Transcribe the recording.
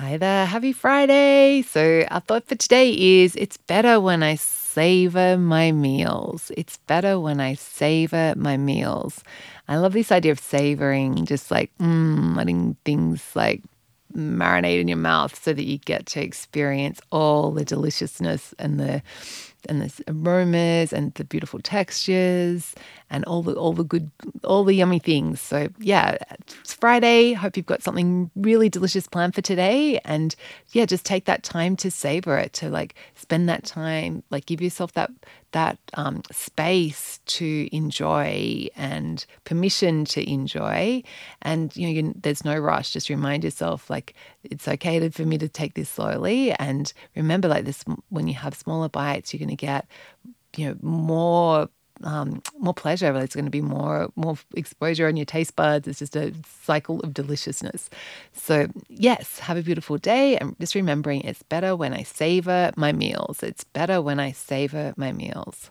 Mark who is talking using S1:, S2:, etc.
S1: Hi there, happy Friday. So, our thought for today is it's better when I savor my meals. It's better when I savor my meals. I love this idea of savoring, just like mm, letting things like marinate in your mouth so that you get to experience all the deliciousness and the and the aromas and the beautiful textures and all the all the good all the yummy things. So yeah, it's Friday. Hope you've got something really delicious planned for today. And yeah, just take that time to savor it, to like spend that time, like give yourself that that um, space to enjoy and permission to enjoy. And you know, you, there's no rush. Just remind yourself like it's okay to, for me to take this slowly. And remember, like this, when you have smaller bites, you're going to get you know more um, more pleasure. It's going to be more more exposure on your taste buds. It's just a cycle of deliciousness. So yes, have a beautiful day, and just remembering it's better when I savor my meals. It's better when I savor my meals.